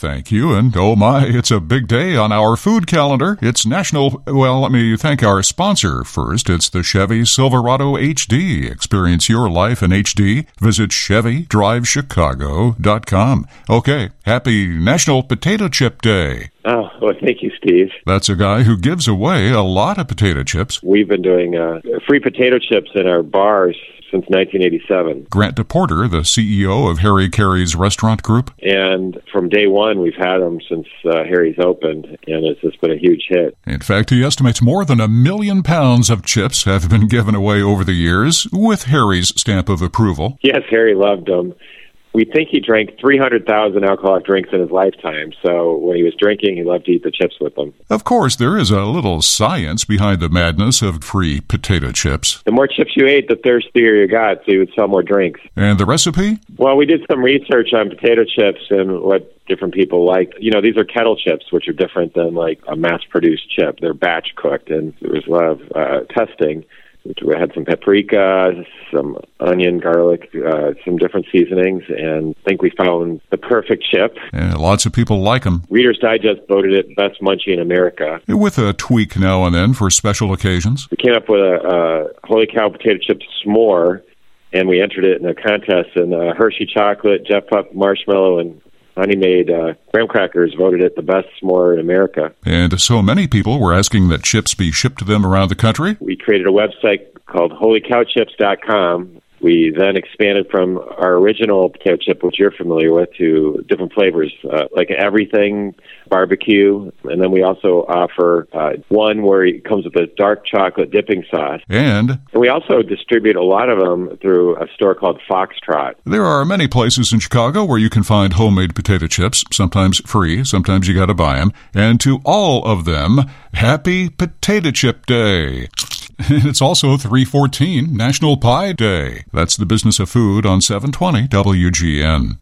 Thank you. And oh my, it's a big day on our food calendar. It's National, well, let me thank our sponsor first. It's the Chevy Silverado HD. Experience your life in HD. Visit ChevyDriveChicago.com. Okay. Happy National Potato Chip Day. Oh, well, thank you, Steve. That's a guy who gives away a lot of potato chips. We've been doing uh, free potato chips in our bars since 1987. Grant DePorter, the CEO of Harry Caray's restaurant group. And from day one, we've had them since uh, Harry's opened, and it's just been a huge hit. In fact, he estimates more than a million pounds of chips have been given away over the years with Harry's stamp of approval. Yes, Harry loved them we think he drank 300,000 alcoholic drinks in his lifetime. So when he was drinking, he loved to eat the chips with them. Of course, there is a little science behind the madness of free potato chips. The more chips you ate, the thirstier you got, so you would sell more drinks. And the recipe? Well, we did some research on potato chips and what different people like. You know, these are kettle chips, which are different than like a mass produced chip. They're batch cooked, and there was a lot of uh, testing we had some paprika, some onion, garlic, uh, some different seasonings, and I think we found the perfect chip. And lots of people like them. Reader's Digest voted it best munchie in America. With a tweak now and then for special occasions. We came up with a, a Holy Cow potato chip s'more, and we entered it in a contest. And uh, Hershey chocolate, Jet Puff marshmallow, and Honey Maid uh, graham crackers voted it the best s'more in America. And so many people were asking that chips be shipped to them around the country. We created a website called holycowchips.com we then expanded from our original potato chip, which you're familiar with, to different flavors, uh, like everything barbecue. And then we also offer uh, one where it comes with a dark chocolate dipping sauce. And? and we also distribute a lot of them through a store called Foxtrot. There are many places in Chicago where you can find homemade potato chips, sometimes free, sometimes you got to buy them. And to all of them, happy Potato Chip Day. It's also 314 National Pie Day. That's the business of food on 720 WGN.